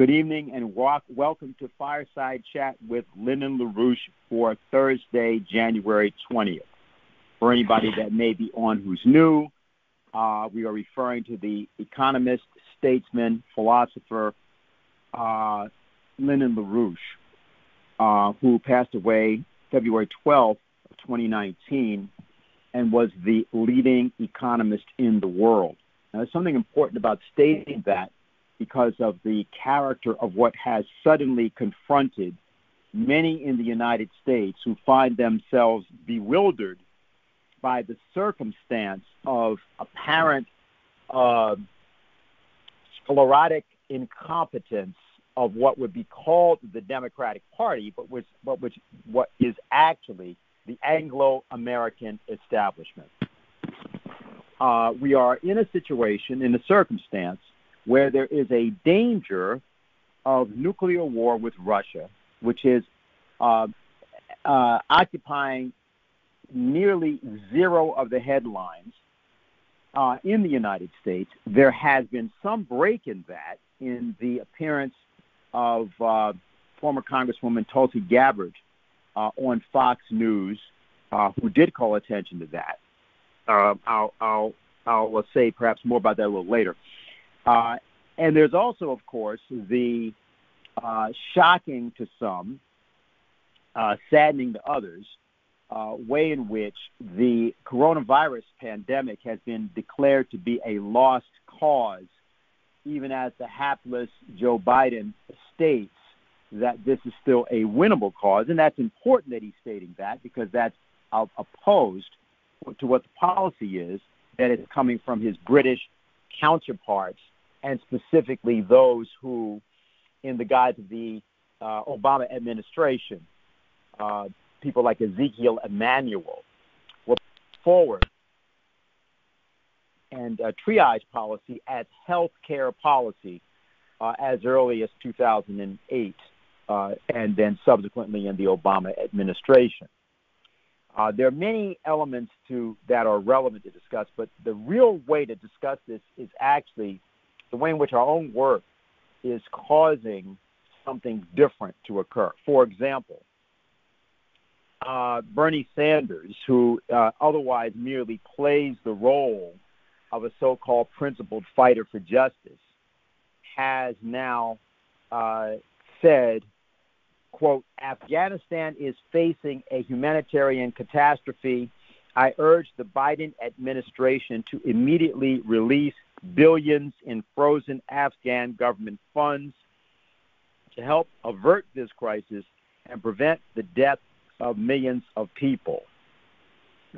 Good evening and walk, welcome to Fireside Chat with Lyndon LaRouche for Thursday, January 20th. For anybody that may be on who's new, uh, we are referring to the economist, statesman, philosopher uh, Lyndon LaRouche, uh, who passed away February 12th of 2019 and was the leading economist in the world. Now, there's something important about stating that because of the character of what has suddenly confronted many in the United States who find themselves bewildered by the circumstance of apparent uh, sclerotic incompetence of what would be called the Democratic Party, but which, but which what is actually the Anglo-American establishment. Uh, we are in a situation, in a circumstance, where there is a danger of nuclear war with Russia, which is uh, uh, occupying nearly zero of the headlines uh, in the United States. There has been some break in that in the appearance of uh, former Congresswoman Tulsi Gabbard uh, on Fox News, uh, who did call attention to that. I'll, I'll, I'll say perhaps more about that a little later. Uh, and there's also, of course, the uh, shocking to some, uh, saddening to others, uh, way in which the coronavirus pandemic has been declared to be a lost cause, even as the hapless Joe Biden states that this is still a winnable cause. And that's important that he's stating that because that's opposed to what the policy is that is coming from his British counterparts and specifically those who, in the guise of the uh, Obama administration, uh, people like Ezekiel Emanuel, were forward and uh, triage policy as health care policy uh, as early as 2008, uh, and then subsequently in the Obama administration. Uh, there are many elements to that are relevant to discuss, but the real way to discuss this is actually the way in which our own work is causing something different to occur. For example, uh, Bernie Sanders, who uh, otherwise merely plays the role of a so called principled fighter for justice, has now uh, said, quote, Afghanistan is facing a humanitarian catastrophe. I urge the Biden administration to immediately release billions in frozen Afghan government funds to help avert this crisis and prevent the death of millions of people.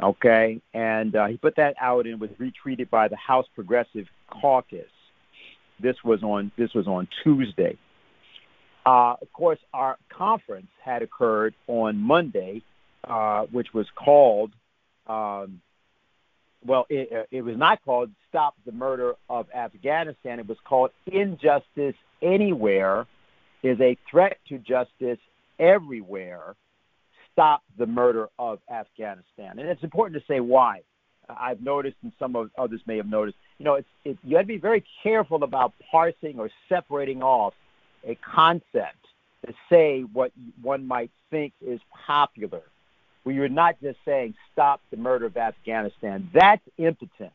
Okay, and uh, he put that out and was retweeted by the House Progressive Caucus. This was on this was on Tuesday. Uh, of course, our conference had occurred on Monday, uh, which was called um, well, it, uh, it was not called Stop the Murder of Afghanistan. It was called Injustice Anywhere is a threat to justice everywhere. Stop the murder of Afghanistan. And it's important to say why. I've noticed, and some of others may have noticed, you know, it's, it, you have to be very careful about parsing or separating off a concept to say what one might think is popular where you're not just saying stop the murder of Afghanistan. That's impotence.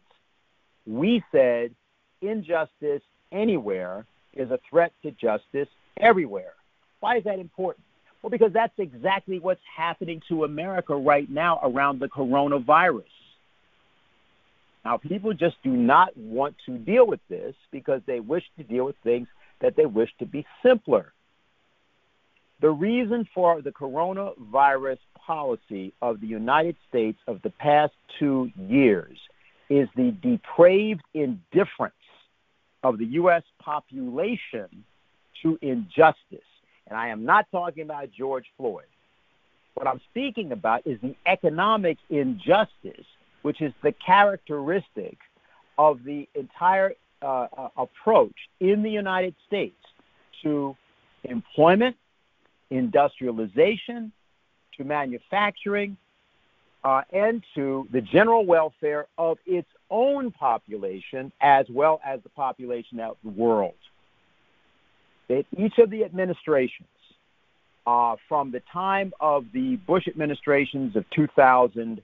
We said injustice anywhere is a threat to justice everywhere. Why is that important? Well, because that's exactly what's happening to America right now around the coronavirus. Now, people just do not want to deal with this because they wish to deal with things that they wish to be simpler. The reason for the coronavirus policy of the United States of the past two years is the depraved indifference of the U.S. population to injustice. And I am not talking about George Floyd. What I'm speaking about is the economic injustice, which is the characteristic of the entire uh, uh approach in the United States to employment, industrialization, to manufacturing, uh, and to the general welfare of its own population as well as the population out of the world. that each of the administrations, uh, from the time of the Bush administrations of 2000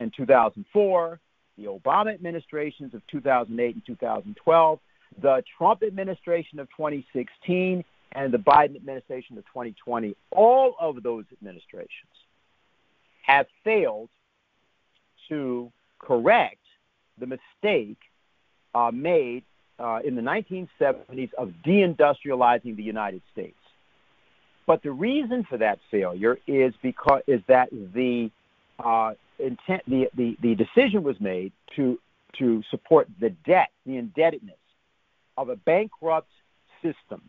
and 2004, the Obama administrations of 2008 and 2012, the Trump administration of 2016, and the Biden administration of 2020, all of those administrations have failed to correct the mistake uh, made uh, in the 1970s of deindustrializing the United States. But the reason for that failure is because is that the uh, intent, the, the, the decision was made to to support the debt, the indebtedness of a bankrupt system,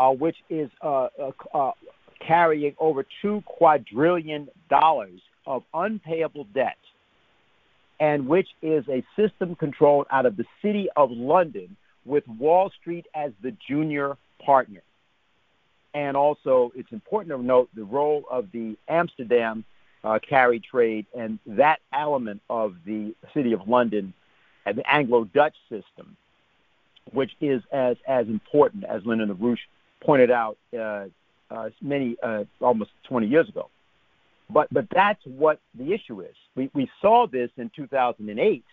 uh, which is uh, uh, uh carrying over two quadrillion dollars of unpayable debt and which is a system controlled out of the city of London with Wall Street as the junior partner. And also, it's important to note the role of the Amsterdam uh, carry trade and that element of the city of London and the Anglo-Dutch system, which is as as important as Lyndon LaRouche pointed out uh, uh, many uh, almost 20 years ago. But but that's what the issue is. We we saw this in 2008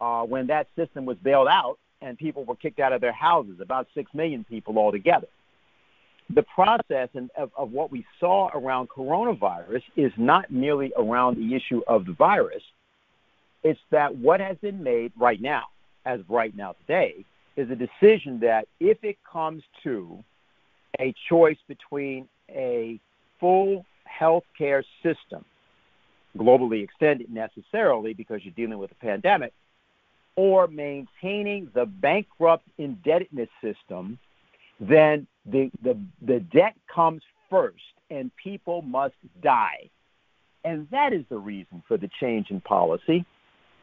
uh, when that system was bailed out and people were kicked out of their houses, about six million people altogether. The process and of, of what we saw around coronavirus is not merely around the issue of the virus. It's that what has been made right now, as of right now today, is a decision that if it comes to a choice between a full healthcare system, globally extended necessarily because you're dealing with a pandemic, or maintaining the bankrupt indebtedness system, then the, the, the debt comes first and people must die. And that is the reason for the change in policy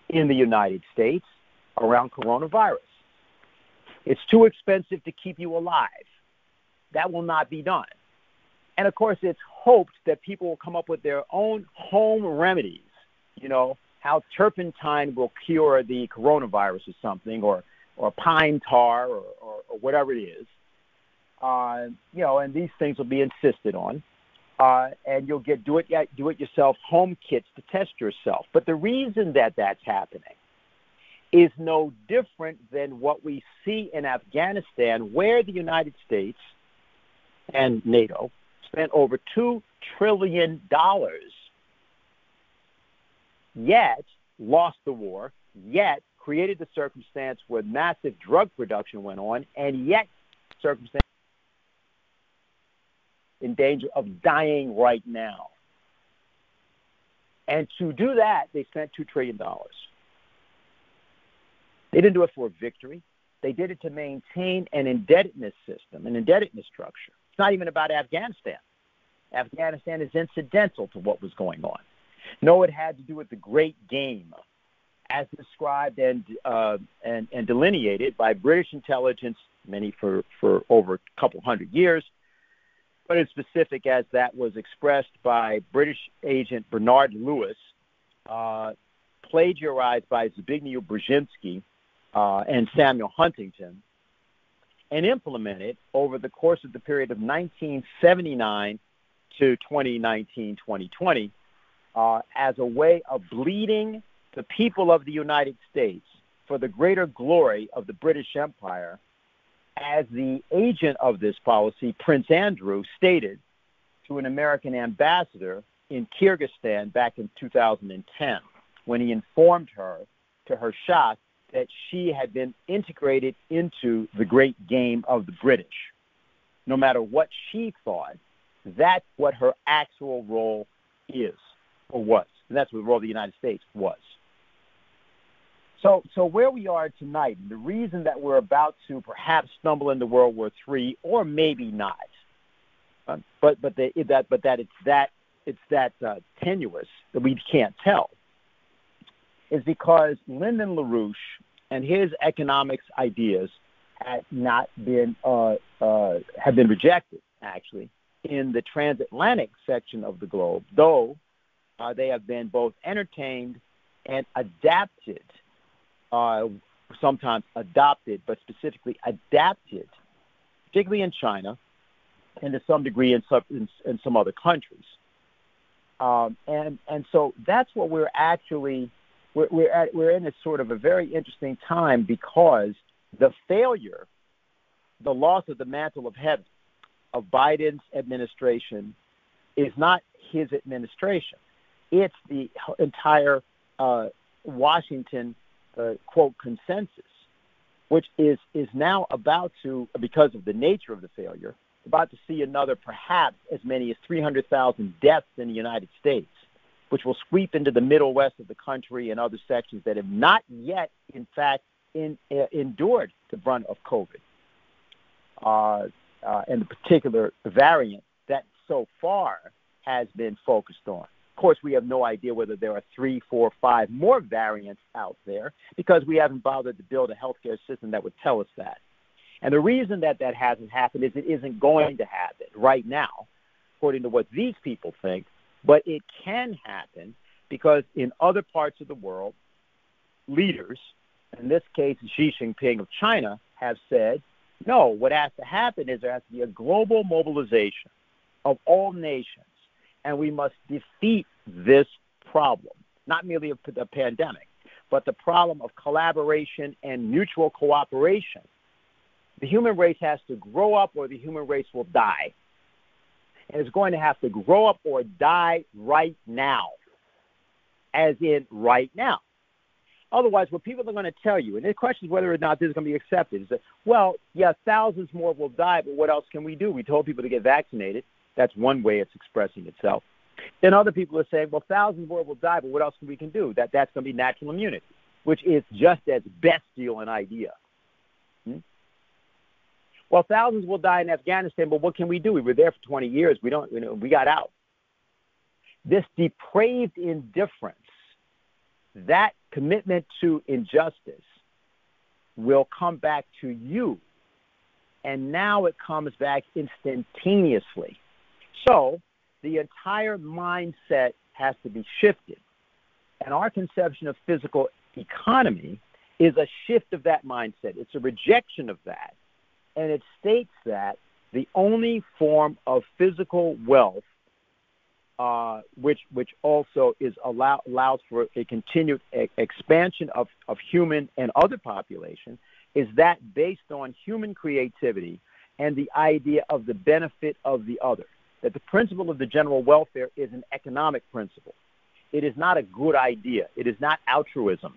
in the United States around coronavirus. It's too expensive to keep you alive. That will not be done. And of course, it's hoped that people will come up with their own home remedies. You know, how turpentine will cure the coronavirus or something, or or pine tar, or, or, or whatever it is. Uh, you know, and these things will be insisted on. Uh, and you'll get do it do it yourself home kits to test yourself. But the reason that that's happening is no different than what we see in Afghanistan, where the United States and NATO spent over $2 trillion, yet lost the war, yet created the circumstance where massive drug production went on, and yet circumstance in danger of dying right now. And to do that, they spent $2 trillion. They didn't do it for victory. They did it to maintain an indebtedness system, an indebtedness structure. It's not even about Afghanistan. Afghanistan is incidental to what was going on. No, it had to do with the great game, as described and uh, and, and delineated by British intelligence, many for, for over a couple hundred years, but in specific as that was expressed by British agent Bernard Lewis, uh, plagiarized by Zbigniew Brzezinski uh, and Samuel Huntington, and implemented over the course of the period of 1979 to 2019 2020 uh, as a way of bleeding the people of the United States for the greater glory of the British Empire. As the agent of this policy, Prince Andrew stated to an American ambassador in Kyrgyzstan back in 2010 when he informed her, to her shock, that she had been integrated into the great game of the British. No matter what she thought, that's what her actual role is or was. And that's what the role of the United States was. So, so where we are tonight, the reason that we're about to perhaps stumble into World War III, or maybe not, uh, but but the, that but that it's that it's that uh, tenuous that we can't tell, is because Lyndon LaRouche and his economics ideas had not been uh, uh, have been rejected actually in the transatlantic section of the globe, though uh, they have been both entertained and adapted, uh, sometimes adopted, but specifically adapted particularly in China, and to some degree in some in, in some other countries. Um, and and so that's what we're actually we're we're, at, we're in a sort of a very interesting time because the failure, the loss of the mantle of heaven of Biden's administration is not his administration. It's the entire uh, Washington uh, quote consensus, which is is now about to, because of the nature of the failure, about to see another perhaps as many as 300,000 deaths in the United States, which will sweep into the middle west of the country and other sections that have not yet, in fact, in, uh, endured the brunt of COVID uh, uh, and the particular variant that so far has been focused on. Course, we have no idea whether there are three, four, five more variants out there because we haven't bothered to build a healthcare system that would tell us that. And the reason that that hasn't happened is it isn't going to happen right now, according to what these people think, but it can happen because in other parts of the world, leaders, in this case Xi Jinping of China, have said, no, what has to happen is there has to be a global mobilization of all nations, and we must defeat this problem, not merely the pandemic, but the problem of collaboration and mutual cooperation the human race has to grow up or the human race will die. And it's going to have to grow up or die right now, as in right now. Otherwise, what people are going to tell you, and the question is whether or not this is going to be accepted, is that, well, yeah, thousands more will die, but what else can we do? We told people to get vaccinated. That's one way it's expressing itself. Then other people are saying, well, thousands more will die, but what else can we can do? That that's going to be natural immunity, which is just as bestial an idea. Hmm? Well, thousands will die in Afghanistan, but what can we do? We were there for 20 years. We don't, you know, we got out. This depraved indifference, that commitment to injustice, will come back to you. And now it comes back instantaneously. So the entire mindset has to be shifted. And our conception of physical economy is a shift of that mindset. It's a rejection of that and it states that the only form of physical wealth, uh, which which also is allow, allows for a continued expansion of, of human and other population, is that based on human creativity and the idea of the benefit of the other. That the principle of the general welfare is an economic principle. It is not a good idea. It is not altruism.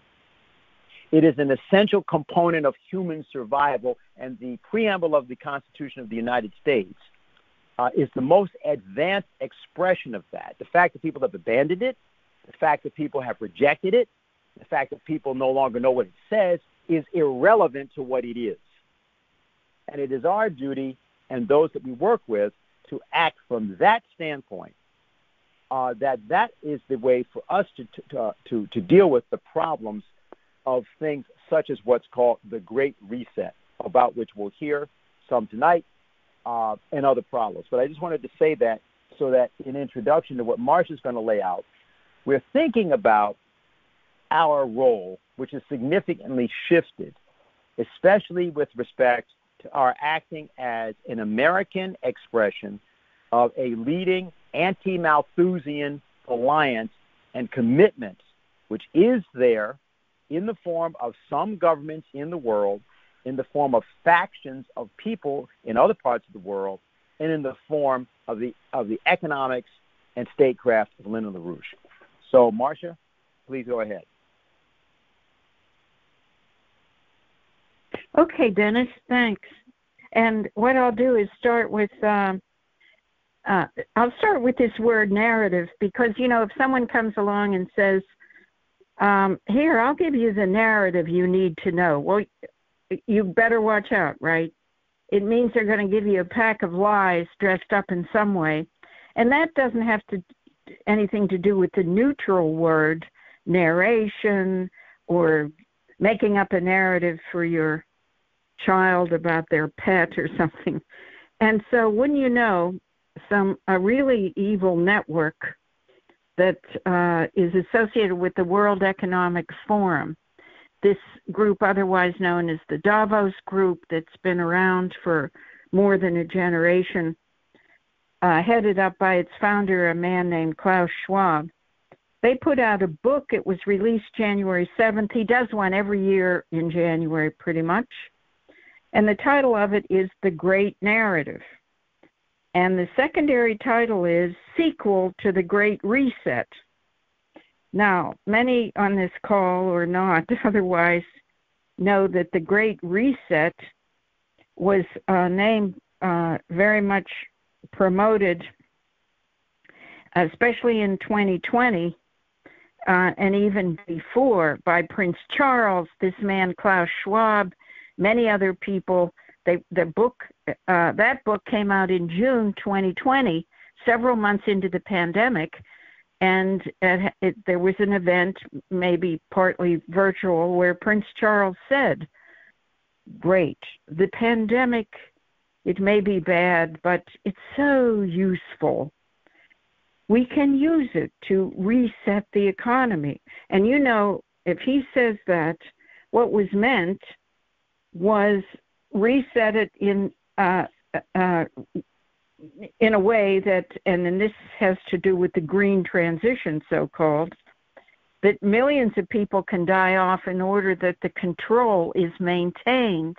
It is an essential component of human survival, and the preamble of the Constitution of the United States uh, is the most advanced expression of that. The fact that people have abandoned it, the fact that people have rejected it, the fact that people no longer know what it says is irrelevant to what it is. And it is our duty and those that we work with to act from that standpoint. Uh, that that is the way for us to to, to to deal with the problems of things such as what's called the Great Reset, about which we'll hear some tonight, uh, and other problems. But I just wanted to say that so that in introduction to what Marsh is going to lay out, we're thinking about our role, which is significantly shifted, especially with respect our acting as an American expression of a leading anti Malthusian alliance and commitment, which is there in the form of some governments in the world, in the form of factions of people in other parts of the world, and in the form of the of the economics and statecraft of Lyndon LaRouche. So, Marcia, please go ahead. Okay, Dennis, thanks. And what I'll do is start with um, uh, I'll start with this word narrative because you know if someone comes along and says um, here, I'll give you the narrative you need to know. Well, you better watch out, right? It means they're going to give you a pack of lies dressed up in some way. And that doesn't have to anything to do with the neutral word narration or making up a narrative for your child about their pet or something. And so, wouldn't you know, some a really evil network that uh, is associated with the World Economic Forum. This group, otherwise known as the Davos Group, that's been around for more than a generation, uh, headed up by its founder, a man named Klaus Schwab. They put out a book. It was released January 7th. He does one every year in January, pretty much. And the title of it is The Great Narrative. And the secondary title is Sequel to the Great Reset. Now, many on this call or not otherwise know that the Great Reset was a name uh, very much promoted, especially in 2020, uh, and even before, by Prince Charles, this man Klaus Schwab, many other people. They, the book, uh, that book came out in June 2020, several months into the pandemic, and it, it, there was an event, maybe partly virtual, where Prince Charles said, Great, the pandemic, it may be bad, but it's so useful. We can use it to reset the economy. And you know, if he says that, what was meant was reset it in uh, uh, in a way that, and then this has to do with the green transition, so called, that millions of people can die off in order that the control is maintained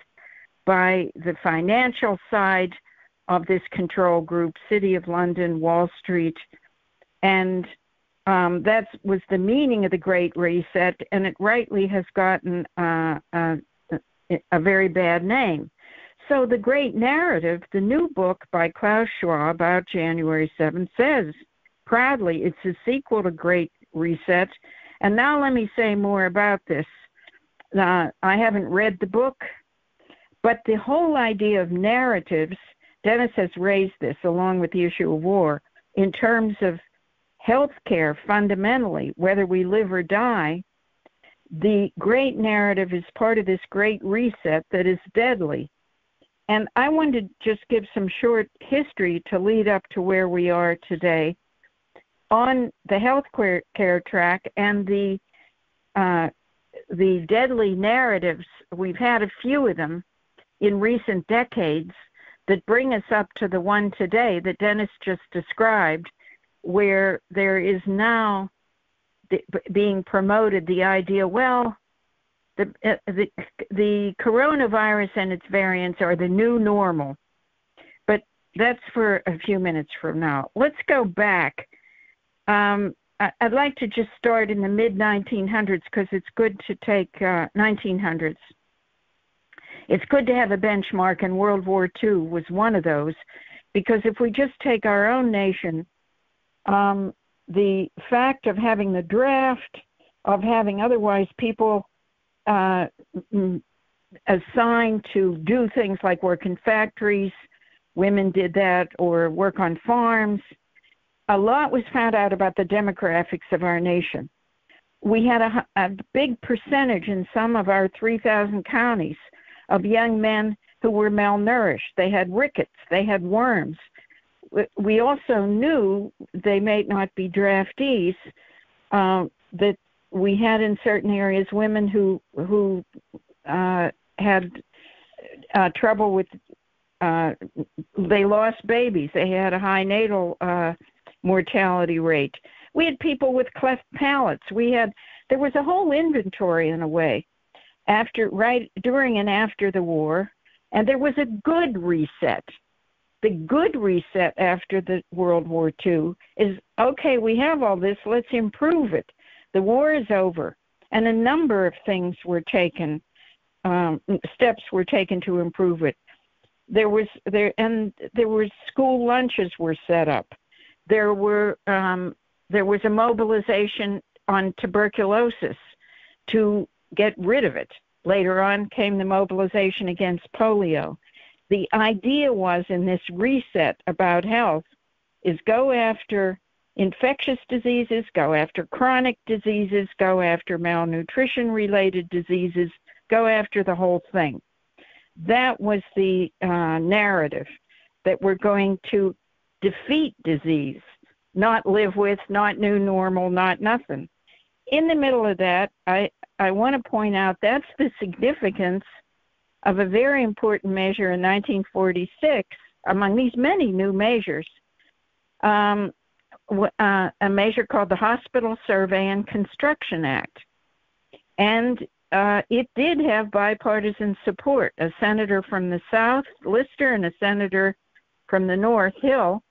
by the financial side of this control group, City of London, Wall Street, and um, that was the meaning of the Great Reset, and it rightly has gotten uh, uh, a very bad name. So, The Great Narrative, the new book by Klaus Schwab about January 7th, says proudly it's a sequel to Great Reset. And now let me say more about this. Uh, I haven't read the book, but the whole idea of narratives, Dennis has raised this along with the issue of war, in terms of health care fundamentally, whether we live or die, the great narrative is part of this great reset that is deadly. And I wanted to just give some short history to lead up to where we are today on the health care track and the uh, the deadly narratives. We've had a few of them in recent decades that bring us up to the one today that Dennis just described, where there is now being promoted the idea well the, uh, the the coronavirus and its variants are the new normal. But that's for a few minutes from now. Let's go back. Um, i'd like to just start in the mid 1900s because it's good to take uh, 1900s it's good to have a benchmark and world war ii was one of those because if we just take our own nation um, the fact of having the draft, of having otherwise people uh, assigned to do things like work in factories, women did that, or work on farms. A lot was found out about the demographics of our nation. We had a, a big percentage in some of our 3,000 counties of young men who were malnourished. They had rickets, they had worms, we also knew they may not be draftees, uh, that we had in certain areas women who who uh, had uh, trouble with uh, they lost babies. They had a high natal uh, mortality rate. We had people with cleft palates. We had there was a whole inventory in a way after right during and after the war, and there was a good reset the good reset after the World War II is okay, we have all this, let's improve it. The war is over, and a number of things were taken, um, steps were taken to improve it. There was there and there were school lunches were set up. There were um, there was a mobilization on tuberculosis to get rid of it. Later on came the mobilization against polio the idea was in this reset about health is go after infectious diseases, go after chronic diseases, go after malnutrition related diseases, go after the whole thing. That was the uh, narrative that we're going to defeat disease, not live with, not new normal, not nothing. In the middle of that, I, I want to point out that's the significance of a very important measure in 1946, among these many new measures, um, uh, a measure called the Hospital Survey and Construction Act. And uh, it did have bipartisan support. A senator from the South, Lister, and a senator from the North, Hill,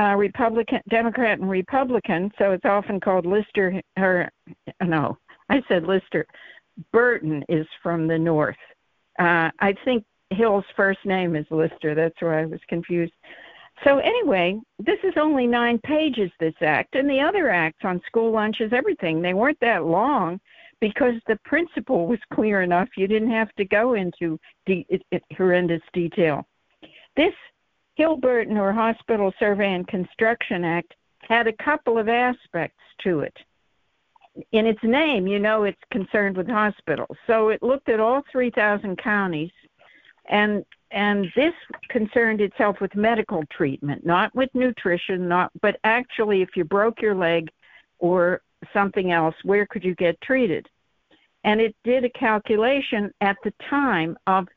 uh, Republican, Democrat, and Republican. So it's often called Lister. Or no, I said Lister. Burton is from the North. Uh, I think Hill's first name is Lister. That's why I was confused. So anyway, this is only nine pages. This act and the other acts on school lunches, everything. They weren't that long because the principle was clear enough. You didn't have to go into de- horrendous detail. This Hill-Burton or Hospital Survey and Construction Act had a couple of aspects to it. In its name, you know it's concerned with hospitals. So it looked at all 3,000 counties and and this concerned itself with medical treatment, not with nutrition, not but actually if you broke your leg or something else, where could you get treated? And it did a calculation at the time of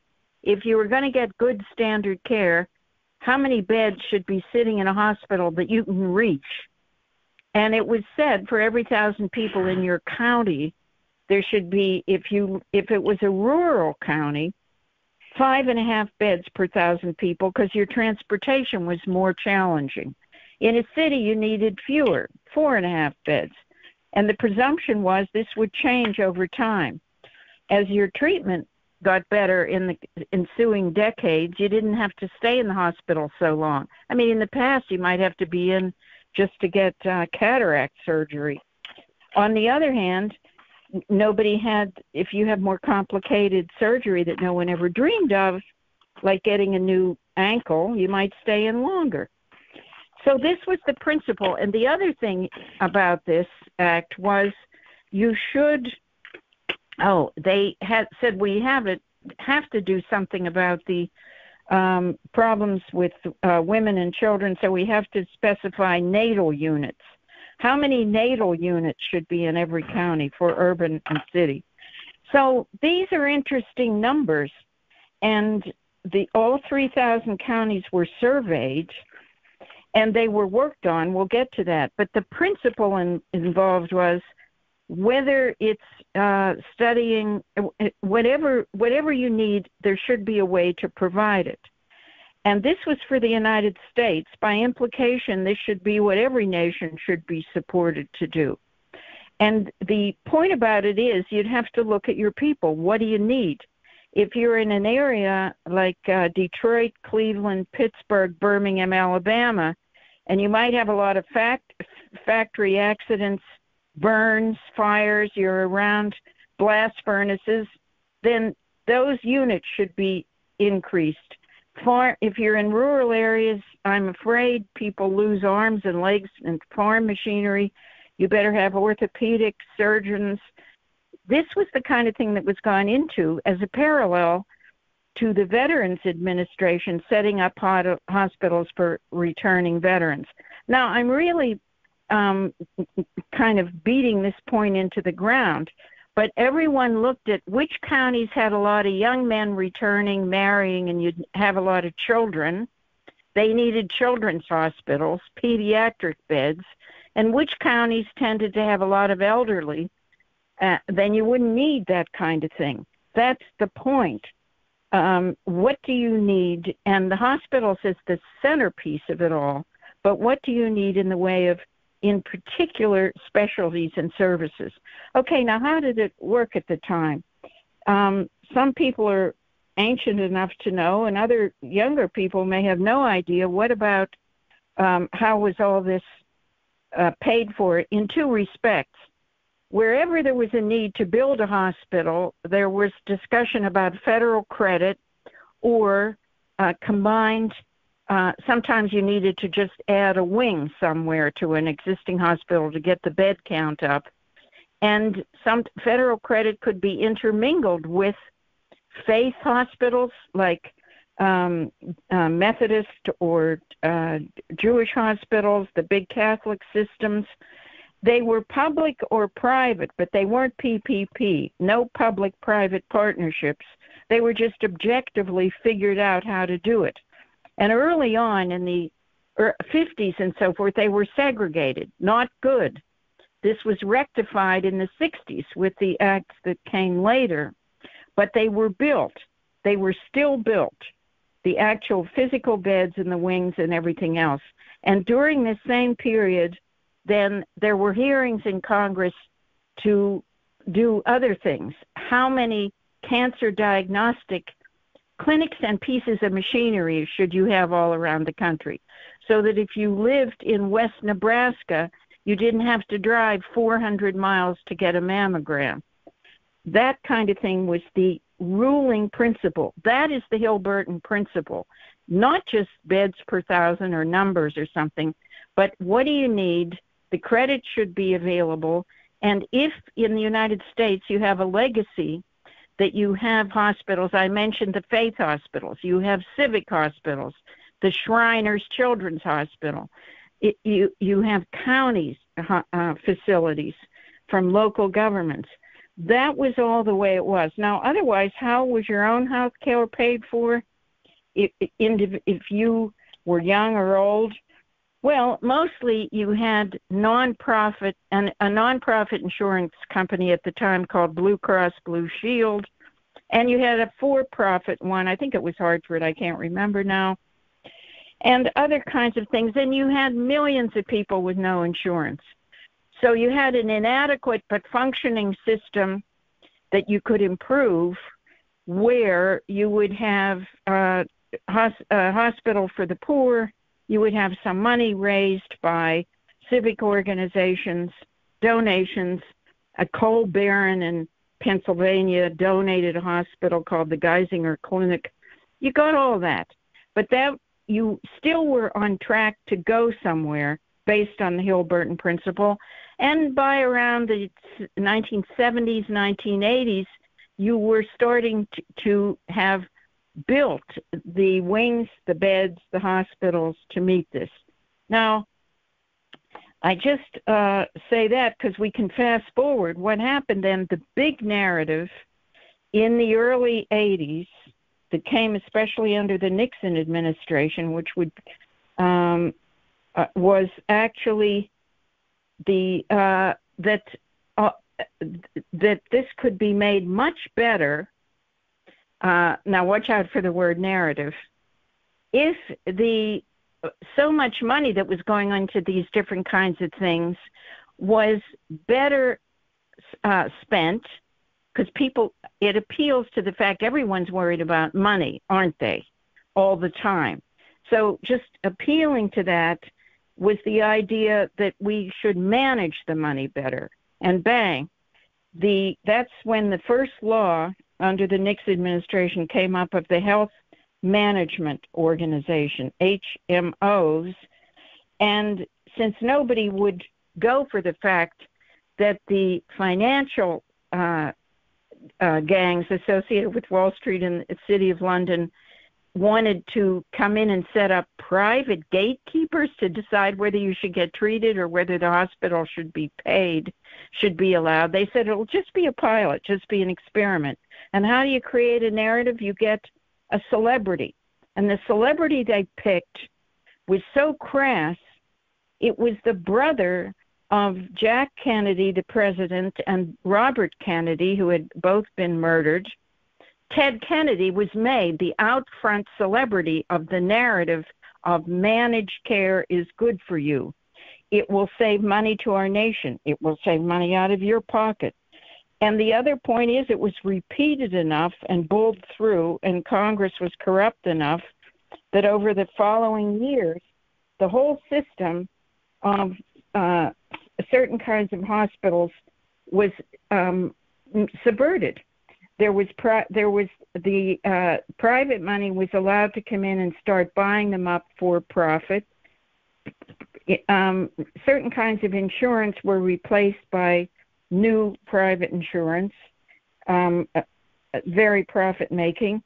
if you were going to get good standard care, how many beds should be sitting in a hospital that you can reach? And it was said for every thousand people in your county, there should be if you if it was a rural county, five and a half beds per thousand people because your transportation was more challenging. In a city, you needed fewer, four and a half beds. And the presumption was this would change over time. As your treatment got better in the ensuing decades, you didn't have to stay in the hospital so long. I mean, in the past, you might have to be in just to get uh, cataract surgery. On the other hand, nobody had if you have more complicated surgery that no one ever dreamed of like getting a new ankle you might stay in longer so this was the principle and the other thing about this act was you should oh they had said we have it have to do something about the um, problems with uh, women and children so we have to specify natal units how many natal units should be in every county for urban and city. So these are interesting numbers, and the all 3,000 counties were surveyed, and they were worked on. We'll get to that, but the principle in, involved was whether it's uh, studying whatever whatever you need, there should be a way to provide it. And this was for the United States. By implication, this should be what every nation should be supported to do. And the point about it is you'd have to look at your people. What do you need? If you're in an area like uh, Detroit, Cleveland, Pittsburgh, Birmingham, Alabama, and you might have a lot of fact, factory accidents, burns, fires, you're around blast furnaces, then those units should be increased. Far if you're in rural areas i'm afraid people lose arms and legs and farm machinery. You better have orthopedic surgeons. This was the kind of thing that was gone into as a parallel to the veterans administration setting up hospitals for returning veterans. Now i'm really um, kind of beating this point into the ground but everyone looked at which counties had a lot of young men returning, marrying, and you'd have a lot of children. They needed children's hospitals, pediatric beds, and which counties tended to have a lot of elderly, uh, then you wouldn't need that kind of thing. That's the point. Um, what do you need? And the hospitals is the centerpiece of it all. But what do you need in the way of in particular specialties and services. Okay, now how did it work at the time? Um, some people are ancient enough to know, and other younger people may have no idea. What about um, how was all this uh, paid for? In two respects. Wherever there was a need to build a hospital, there was discussion about federal credit or uh, combined uh, sometimes you needed to just add a wing somewhere to an existing hospital to get the bed count up. And some federal credit could be intermingled with faith hospitals like um, uh, Methodist or uh, Jewish hospitals, the big Catholic systems. They were public or private, but they weren't PPP, no public private partnerships, They were just objectively figured out how to do it. And early on in the 50s er, and so forth, they were segregated, not good. This was rectified in the 60s with the acts that came later, but they were built. They were still built, the actual physical beds and the wings and everything else. And during this same period, then there were hearings in Congress to do other things. How many cancer diagnostic clinics and pieces of machinery should you have all around the country? So that if you lived in West Nebraska, you didn't have to drive 400 miles to get a mammogram. That kind of thing was the ruling principle. That is the Hill Burton principle. Not just beds per thousand or numbers or something, but what do you need? The credit should be available. And if in the United States you have a legacy that you have hospitals, I mentioned the faith hospitals, you have civic hospitals, the Shriners Children's Hospital, it, you, you have counties uh, uh, facilities from local governments. That was all the way it was. Now, otherwise, how was your own health care paid for? If, if you were young or old, well, mostly you had nonprofit and a nonprofit insurance company at the time called Blue Cross Blue Shield, and you had a for-profit one. I think it was Hartford. I can't remember now. And other kinds of things. And you had millions of people with no insurance. So you had an inadequate but functioning system that you could improve where you would have uh, hos- a hospital for the poor, you would have some money raised by civic organizations, donations. A coal baron in Pennsylvania donated a hospital called the Geisinger Clinic. You got all that, but that you still were on track to go somewhere based on the Hill-Burton principle. And by around the 1970s, 1980s, you were starting to have built the wings, the beds, the hospitals to meet this. Now, I just uh, say that because we can fast forward. What happened then, the big narrative in the early 80s that came especially under the Nixon administration, which would um, uh, was actually the uh, that uh, that this could be made much better uh, now, watch out for the word narrative. If the so much money that was going into these different kinds of things was better uh, spent, because people, it appeals to the fact everyone's worried about money, aren't they, all the time. So just appealing to that was the idea that we should manage the money better. And bang, the that's when the first law under the Nixon administration came up of the Health Management Organization, HMOs. And since nobody would go for the fact that the financial uh, uh, gangs associated with Wall Street and the City of London wanted to come in and set up private gatekeepers to decide whether you should get treated or whether the hospital should be paid, should be allowed. They said it'll just be a pilot, just be an experiment. And how do you create a narrative? You get a celebrity. And the celebrity they picked was so crass, it was the brother of Jack Kennedy, the president, and Robert Kennedy, who had both been murdered Ted Kennedy was made the out front celebrity of the narrative of managed care is good for you. It will save money to our nation. It will save money out of your pocket. And the other point is it was repeated enough and bowled through, and Congress was corrupt enough that over the following years, the whole system of uh, certain kinds of hospitals was um, subverted there was pri- there was the uh, private money was allowed to come in and start buying them up for profit. Um, certain kinds of insurance were replaced by new private insurance, um, uh, very profit making,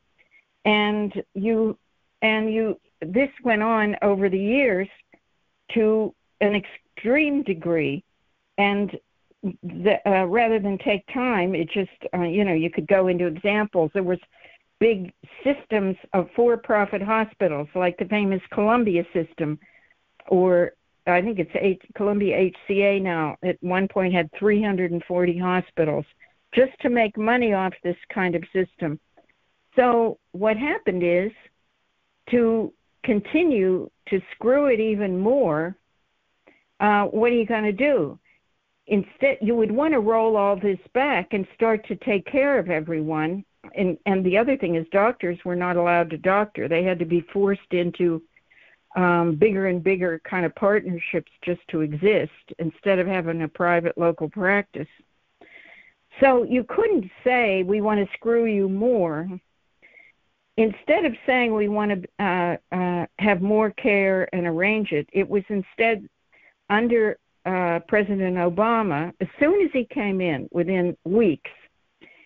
and you and you this went on over the years to an extreme degree, and the, uh, rather than take time, it just uh, you know you could go into examples. There was big systems of for-profit hospitals, like the famous Columbia system, or I think it's H- Columbia HCA now. At one point, had 340 hospitals just to make money off this kind of system. So what happened is to continue to screw it even more. Uh, what are you going to do? Instead, you would want to roll all this back and start to take care of everyone. And and the other thing is, doctors were not allowed to doctor; they had to be forced into um, bigger and bigger kind of partnerships just to exist instead of having a private local practice. So you couldn't say we want to screw you more. Instead of saying we want to uh, uh, have more care and arrange it, it was instead under uh, President Obama, as soon as he came in, within weeks,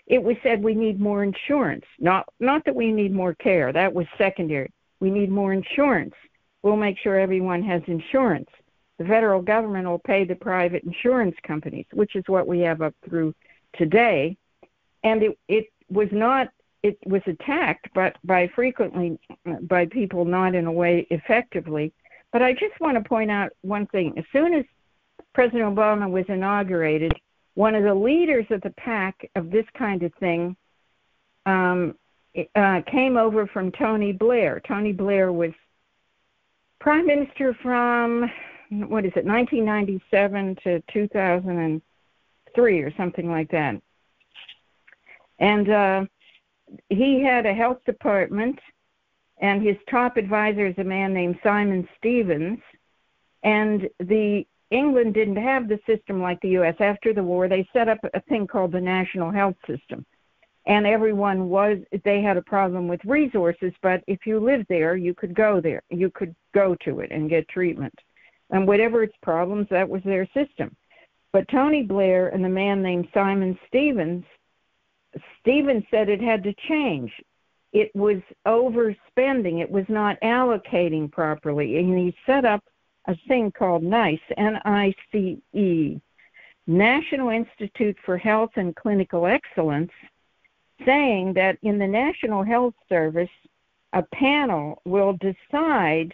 it was said we need more insurance. Not not that we need more care. That was secondary. We need more insurance. We'll make sure everyone has insurance. The federal government will pay the private insurance companies, which is what we have up through today. And it it was not it was attacked but by frequently by people not in a way effectively. But I just want to point out one thing. As soon as President Obama was inaugurated, one of the leaders of the pack of this kind of thing um, uh, came over from Tony Blair. Tony Blair was prime minister from what is it, 1997 to 2003 or something like that. And uh, he had a health department, and his top advisor is a man named Simon Stevens. And the England didn't have the system like the U.S. After the war, they set up a thing called the National Health System. And everyone was, they had a problem with resources, but if you lived there, you could go there. You could go to it and get treatment. And whatever its problems, that was their system. But Tony Blair and the man named Simon Stevens, Stevens said it had to change. It was overspending. It was not allocating properly. And he set up a thing called NICE, N-I-C-E, National Institute for Health and Clinical Excellence, saying that in the National Health Service, a panel will decide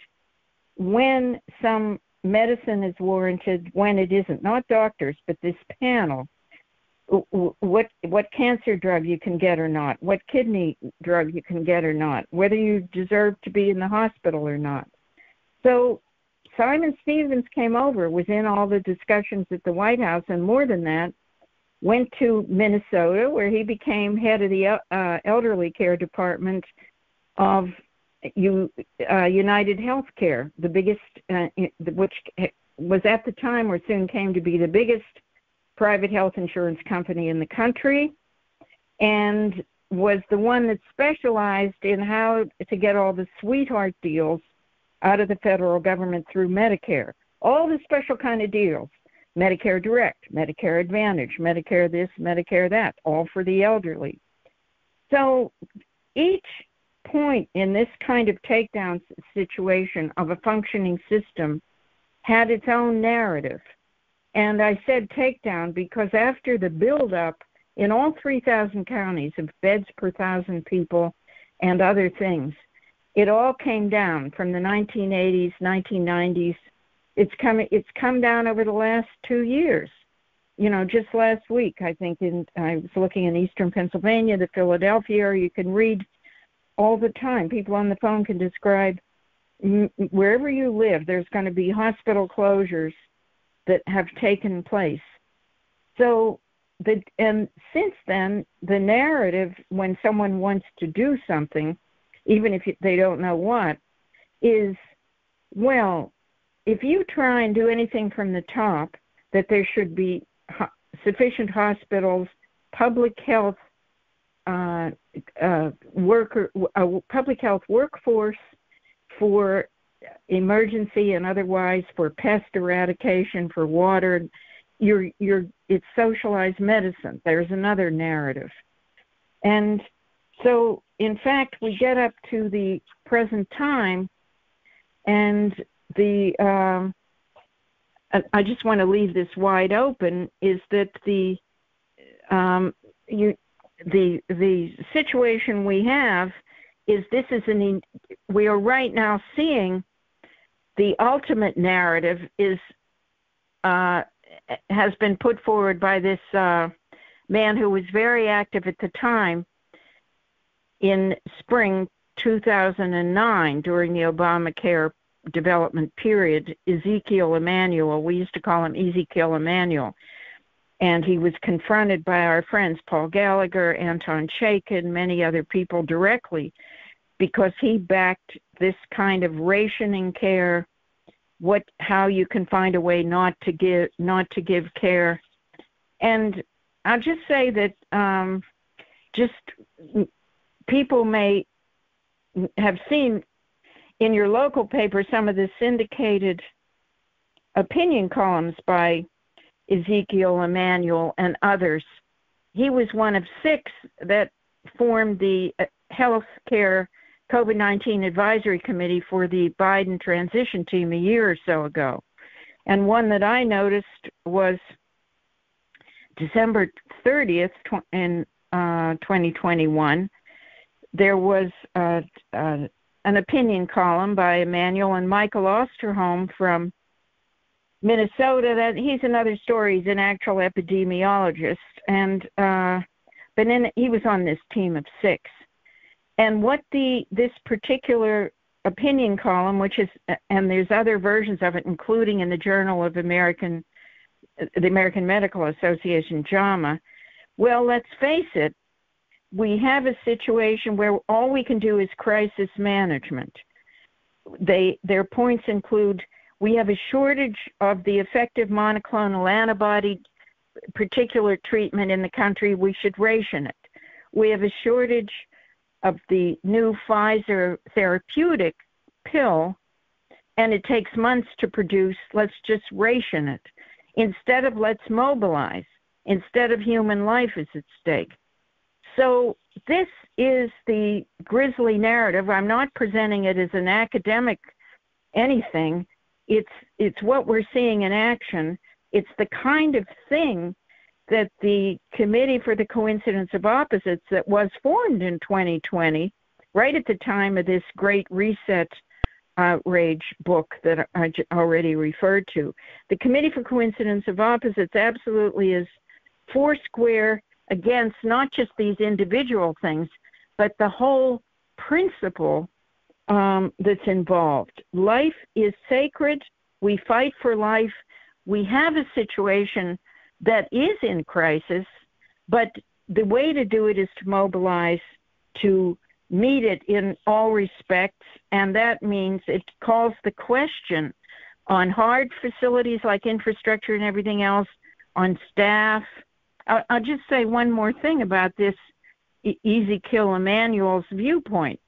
when some medicine is warranted, when it isn't. Not doctors, but this panel. What what cancer drug you can get or not, what kidney drug you can get or not, whether you deserve to be in the hospital or not. So Simon Stevens came over, was in all the discussions at the White House, and more than that, went to Minnesota where he became head of the uh, elderly care department of U, uh, United Healthcare, the biggest, uh, which was at the time or soon came to be the biggest private health insurance company in the country, and was the one that specialized in how to get all the sweetheart deals out of the federal government through Medicare. All the special kind of deals. Medicare Direct, Medicare Advantage, Medicare this, Medicare that, all for the elderly. So each point in this kind of takedown situation of a functioning system had its own narrative. And I said takedown because after the buildup in all 3,000 counties of beds per thousand people and other things, it all came down from the 1980s, 1990s. It's come it's come down over the last two years. You know, just last week, I think in I was looking in Eastern Pennsylvania, the Philadelphia. You can read all the time. People on the phone can describe wherever you live. There's going to be hospital closures that have taken place. So the and since then, the narrative when someone wants to do something even if they don't know what, is well, if you try and do anything from the top, that there should be sufficient hospitals, public health uh, uh, worker, a public health workforce for emergency and otherwise for pest eradication, for water. You're, you're, it's socialized medicine. There's another narrative. And so, in fact, we get up to the present time, and the um, I just want to leave this wide open is that the um, you the the situation we have is this is an we are right now seeing the ultimate narrative is uh, has been put forward by this uh, man who was very active at the time in spring 2009 during the Obamacare development period, Ezekiel Emanuel. We used to call him Ezekiel Emanuel. And he was confronted by our friends Paul Gallagher, Anton Chaitkin, many other people directly because he backed this kind of rationing care, what how you can find a way not to give not to give care. And I'll just say that um, just people may have seen in your local paper some of the syndicated opinion columns by Ezekiel Emanuel and others. He was one of six that formed the uh, health care COVID 19 advisory committee for the Biden transition team a year or so ago. And one that I noticed was December 30th in uh, 2021 there was uh, uh, an opinion column by Emanuel and Michael Osterholm from Minnesota. That he's another story. He's an actual epidemiologist, and uh, but then he was on this team of six. And what the this particular opinion column, which is and there's other versions of it, including in the Journal of American, the American Medical Association, JAMA. Well, let's face it, we have a situation where all we can do is crisis management. They, their points include we have a shortage of the effective monoclonal antibody particular treatment in the country, we should ration it. We have a shortage of the new Pfizer therapeutic pill, and it takes months to produce. Let's just ration it. Instead of let's mobilize, instead of human life is at stake. So this is the grisly narrative. I'm not presenting it as an academic anything. It's it's what we're seeing in action. It's the kind of thing that the Committee for the Coincidence of Opposites that was formed in 2020, right at the time of this Great Reset uh, outrage book that I already referred to. The Committee for Coincidence of Opposites absolutely is foursquare against not just these individual things, but the whole principle um, that's involved. Life is sacred. We fight for life. We have a situation that is in crisis, but the way to do it is to mobilize to meet it in all respects, and that means it calls the question on hard facilities like infrastructure and everything else, on staff, I'll, just say one more thing about this Ezekiel Emanuel's viewpoint.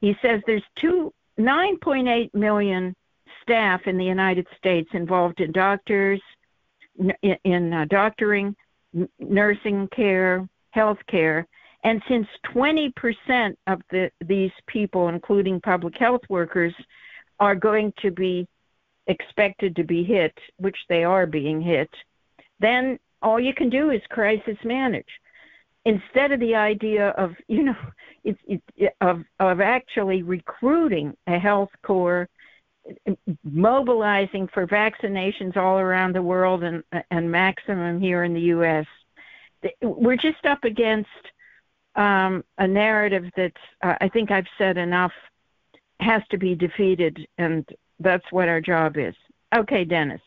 He says there's two 9.8 million staff in the United States involved in doctors, in, in uh, doctoring, nursing care, health care, and since 20% of the, these people, including public health workers, are going to be expected to be hit, which they are being hit, then all you can do is crisis manage. Instead of the idea of you know it's it, of of actually recruiting a health corps mobilizing for vaccinations all around the world and and maximum here in the US we're just up against um, a narrative that uh, I think I've said enough has to be defeated and that's what our job is. Okay Dennis